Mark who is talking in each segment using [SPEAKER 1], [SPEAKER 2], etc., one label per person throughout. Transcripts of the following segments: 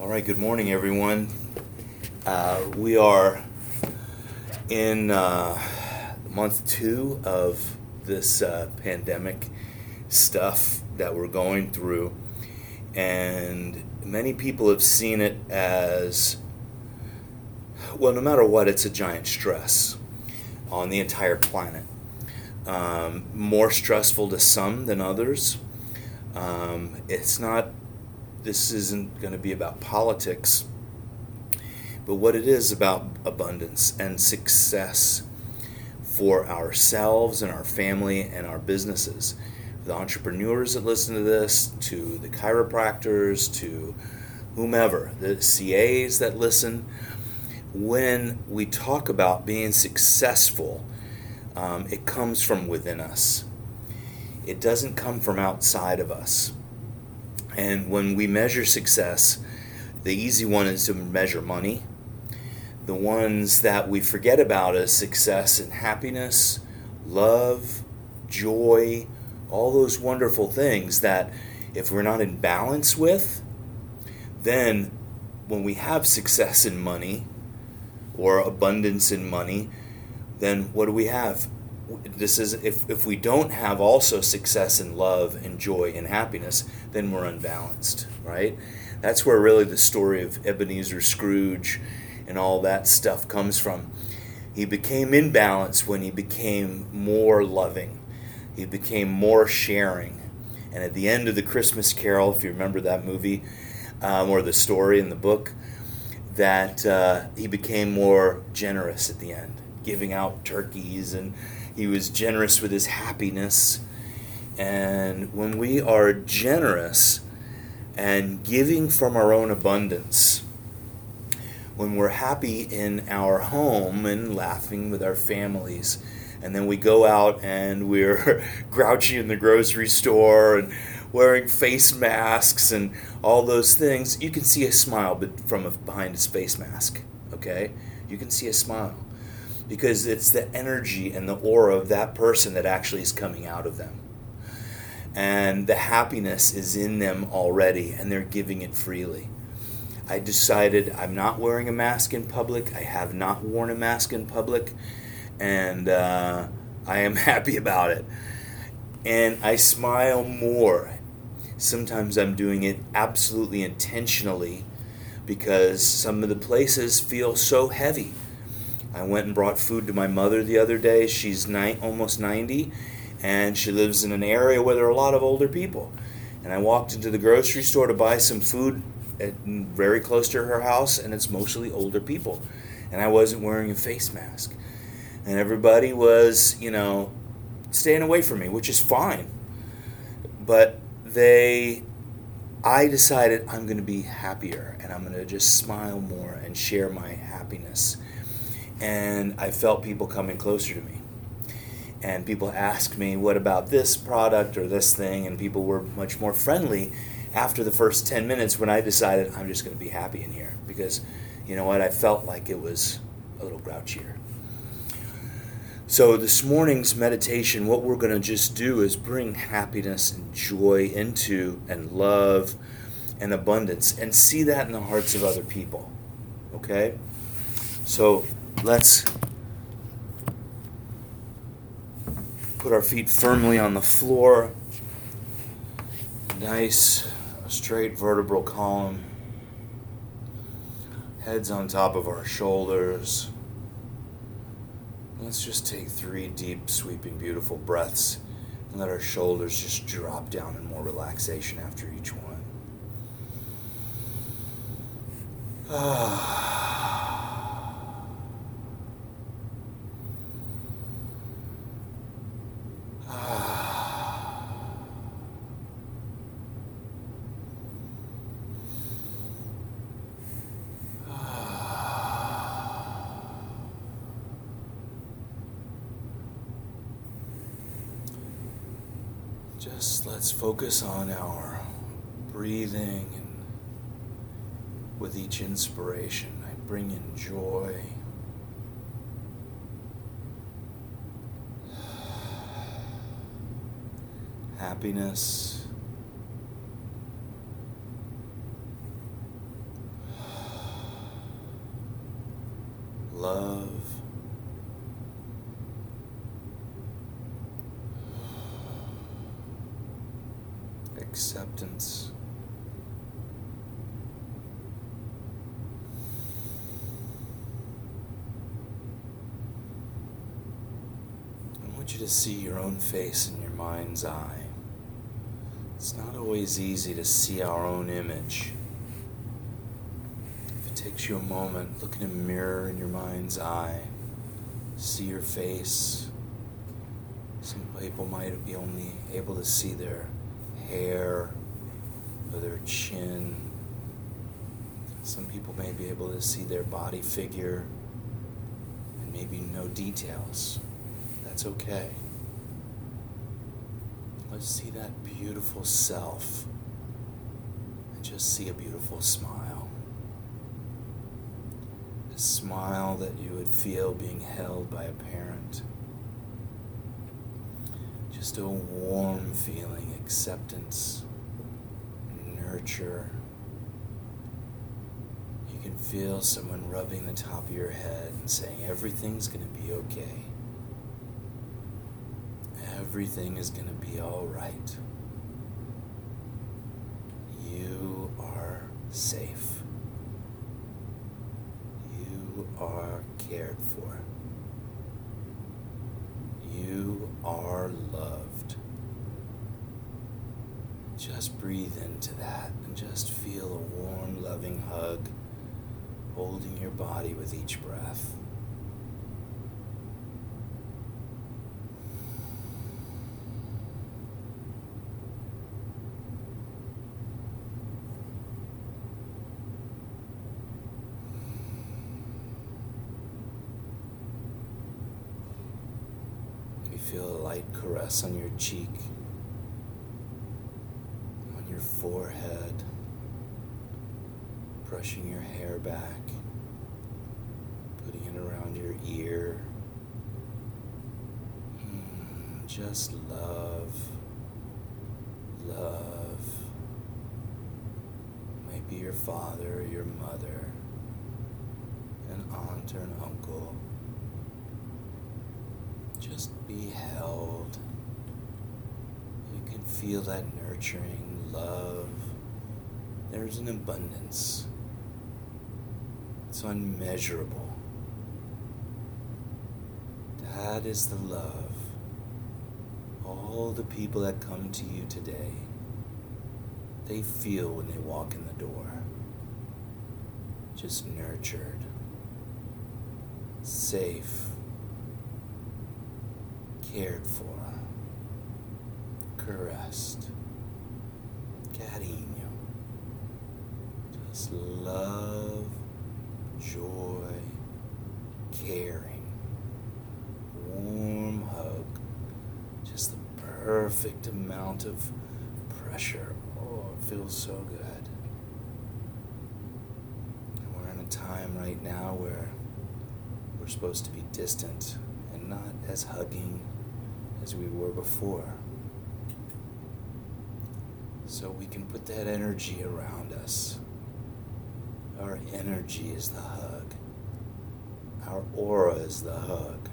[SPEAKER 1] All right, good morning, everyone. Uh, we are in uh, month two of this uh, pandemic stuff that we're going through, and many people have seen it as well, no matter what, it's a giant stress on the entire planet. Um, more stressful to some than others. Um, it's not this isn't going to be about politics, but what it is about abundance and success for ourselves and our family and our businesses. The entrepreneurs that listen to this, to the chiropractors, to whomever, the CAs that listen, when we talk about being successful, um, it comes from within us. It doesn't come from outside of us. And when we measure success, the easy one is to measure money. The ones that we forget about is success and happiness, love, joy, all those wonderful things that if we're not in balance with, then when we have success in money or abundance in money, then what do we have? This is if, if we don't have also success and love and joy and happiness then we're unbalanced right? That's where really the story of ebenezer scrooge and all that stuff comes from. He became in balance when he became more loving. He became more sharing. And at the end of the christmas carol if you remember that movie um, or the story in the book that uh, he became more generous at the end giving out turkeys and he was generous with his happiness. And when we are generous and giving from our own abundance, when we're happy in our home and laughing with our families, and then we go out and we're grouchy in the grocery store and wearing face masks and all those things, you can see a smile but from behind a face mask. Okay, you can see a smile because it's the energy and the aura of that person that actually is coming out of them. And the happiness is in them already, and they're giving it freely. I decided I'm not wearing a mask in public. I have not worn a mask in public, and uh, I am happy about it. And I smile more. Sometimes I'm doing it absolutely intentionally because some of the places feel so heavy I went and brought food to my mother the other day. She's ni- almost 90, and she lives in an area where there are a lot of older people. And I walked into the grocery store to buy some food at, very close to her house, and it's mostly older people. And I wasn't wearing a face mask. And everybody was, you know, staying away from me, which is fine. But they, I decided I'm going to be happier and I'm going to just smile more and share my happiness and I felt people coming closer to me. And people asked me, What about this product or this thing? And people were much more friendly after the first 10 minutes when I decided I'm just going to be happy in here because, you know what, I felt like it was a little grouchier. So, this morning's meditation, what we're going to just do is bring happiness and joy into and love and abundance and see that in the hearts of other people. Okay? So, Let's put our feet firmly on the floor. Nice, straight vertebral column. Heads on top of our shoulders. Let's just take three deep, sweeping, beautiful breaths and let our shoulders just drop down in more relaxation after each one. Ah. Let's focus on our breathing and with each inspiration, I bring in joy. Happiness love. Acceptance. I want you to see your own face in your mind's eye. It's not always easy to see our own image. If it takes you a moment, look in a mirror in your mind's eye, see your face. Some people might be only able to see their hair or their chin. Some people may be able to see their body figure and maybe no details. That's okay. Let's see that beautiful self and just see a beautiful smile. A smile that you would feel being held by a parent. Just a warm feeling, acceptance, nurture. You can feel someone rubbing the top of your head and saying, Everything's going to be okay. Everything is going to be all right. You are safe. You are cared for. You are loved. Just breathe into that and just feel a warm, loving hug holding your body with each breath. You feel a light caress on your cheek, on your forehead, brushing your hair back, putting it around your ear. Hmm, Just love, love. Maybe your father, your mother, an aunt or an uncle just be held. You can feel that nurturing love. There's an abundance. It's unmeasurable. That is the love. All the people that come to you today, they feel when they walk in the door. Just nurtured, safe cared for, caressed, carinho. Just love, joy, caring, warm hug. Just the perfect amount of pressure. Oh, it feels so good. And we're in a time right now where we're supposed to be distant and not as hugging as we were before. So we can put that energy around us. Our energy is the hug. Our aura is the hug.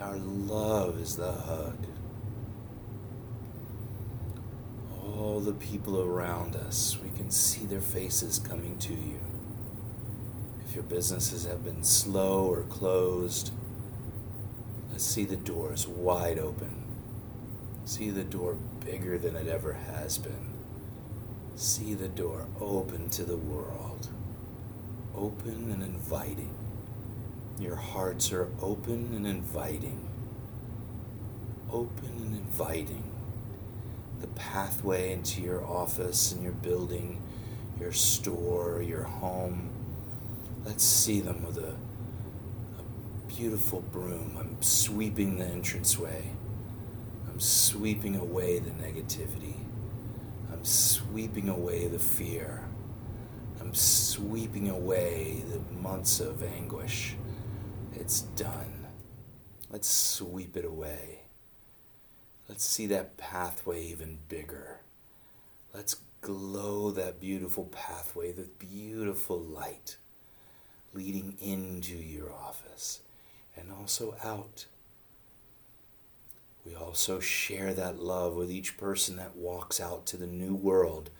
[SPEAKER 1] Our love is the hug. All the people around us, we can see their faces coming to you. If your businesses have been slow or closed, see the doors wide open. See the door bigger than it ever has been. See the door open to the world. Open and inviting. Your hearts are open and inviting. Open and inviting. The pathway into your office and your building, your store, your home. Let's see them with a beautiful broom. I'm sweeping the entranceway. I'm sweeping away the negativity. I'm sweeping away the fear. I'm sweeping away the months of anguish. It's done. Let's sweep it away. Let's see that pathway even bigger. Let's glow that beautiful pathway with beautiful light. leading into your office and also out. We also share that love with each person that walks out to the new world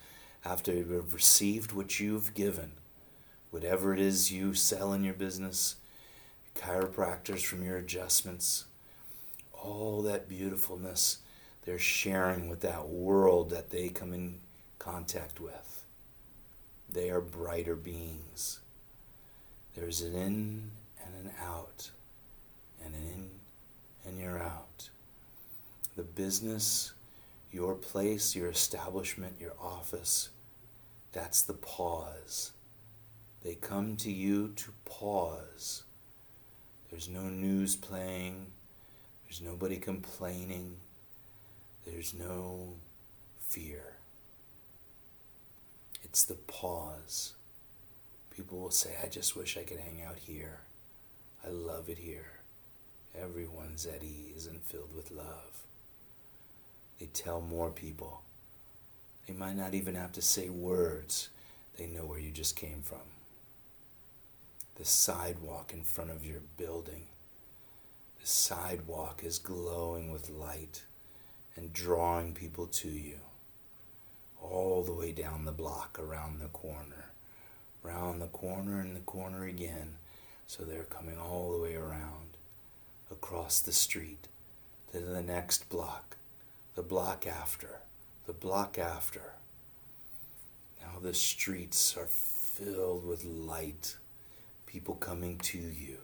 [SPEAKER 1] after you've received what you've given. Whatever it is you sell in your business, chiropractors from your adjustments, all that beautifulness they're sharing with that world that they come in contact with. They are brighter beings. There's an in and an out, and in and you're out. The business, your place, your establishment, your office, that's the pause. They come to you to pause. There's no news playing. There's nobody complaining. There's no fear. It's the pause. People will say, I just wish I could hang out here. I love it here. Everyone's at ease and filled with love. They tell more people. They might not even have to say words, they know where you just came from. The sidewalk in front of your building the sidewalk is glowing with light and drawing people to you all the way down the block, around the corner, round the corner and the corner again. So they're coming all the way around, across the street, to the next block, the block after, the block after. Now the streets are filled with light, people coming to you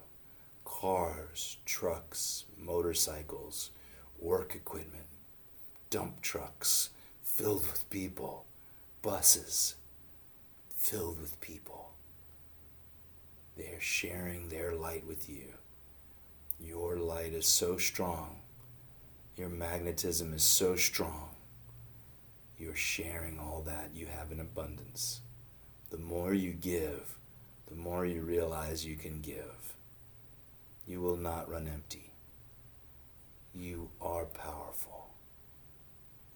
[SPEAKER 1] cars, trucks, motorcycles, work equipment, dump trucks filled with people, buses filled with people. They're sharing their light with you. Your light is so strong. Your magnetism is so strong. You're sharing all that you have in abundance. The more you give, the more you realize you can give you will not run empty. You are powerful.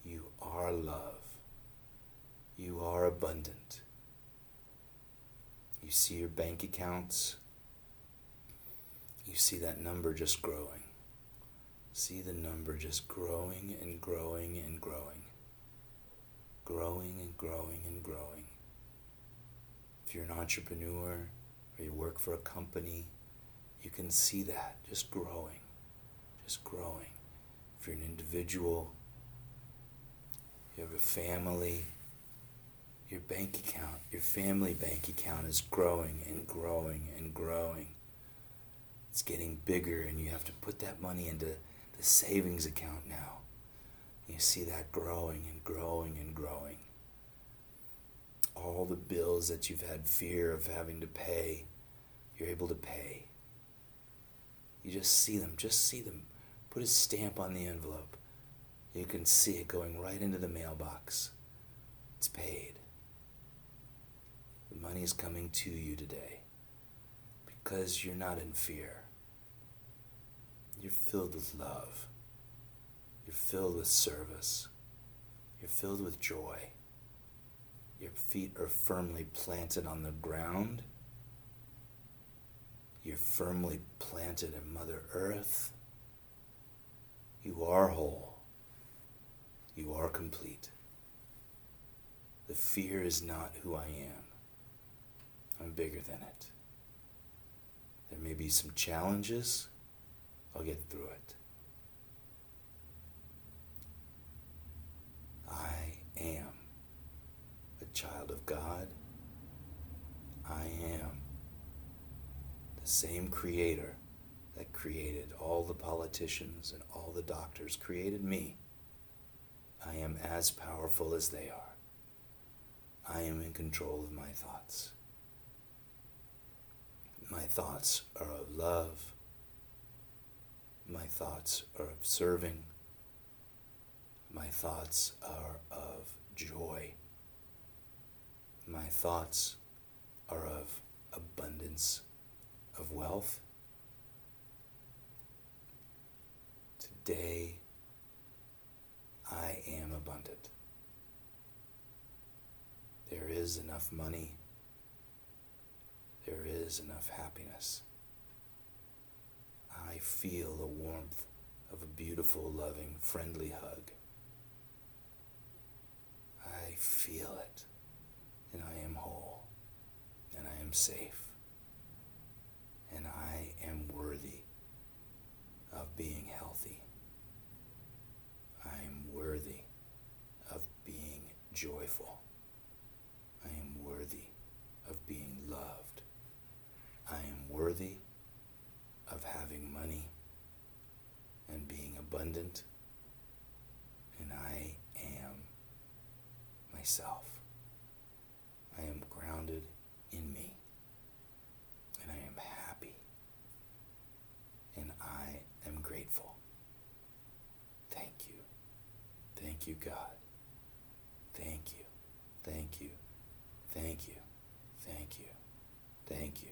[SPEAKER 1] You are love. You are abundant. You see your bank accounts. You see that number just growing. See the number just growing and growing and growing. Growing and growing and growing. If you're an entrepreneur or you work for a company, you can see that just growing, just growing. If you're an individual, you have a family, your bank account, your family bank account is growing and growing and growing. It's getting bigger, and you have to put that money into the savings account now. You see that growing and growing and growing. All the bills that you've had fear of having to pay, you're able to pay. You just see them, just see them. Put a stamp on the envelope. You can see it going right into the mailbox. It's paid. The money is coming to you today because you're not in fear. You're filled with love. You're filled with service. You're filled with joy. Your feet are firmly planted on the ground you're firmly planted in Mother Earth. You are whole. You are complete. The fear is not who I am. I'm bigger than it. There may be some challenges. I'll get through it. I am a child of God. I am the same creator that created all the politicians and all the doctors created me. I am as powerful as they are. I am in control of my thoughts. My thoughts are of love. My thoughts are of serving. My thoughts are of joy. My thoughts are of abundance of wealth. Today, I am abundant. There is enough money there is enough happiness. I feel the warmth of a beautiful, loving, friendly hug. I feel it, and I am whole, and I am safe, and I am worthy of being healthy. I am worthy of being joyful. I am worthy of being loved. I am worthy of having money and abundant. And I am myself. I am grounded in me. And I am happy. And I am grateful. Thank you. Thank you, God. Thank you. Thank you. Thank you. Thank you. Thank you.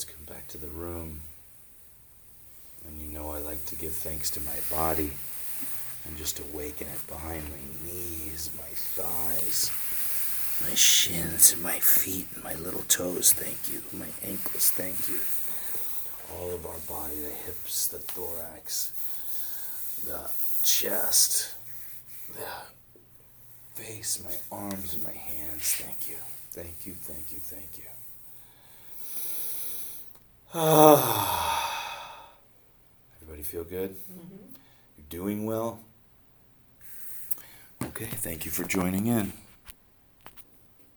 [SPEAKER 1] Let's come back to the room. And you know I like to give thanks to my body and just awaken it behind my knees, my thighs, my shins, and my feet, and my little toes. Thank you. My ankles. Thank you. All of our body the hips, the thorax, the chest, the face, my arms, and my hands. Thank you. Thank you. Thank you. Thank you. Ah. Everybody feel good? Mm-hmm. You're doing well? Okay, thank you for joining in.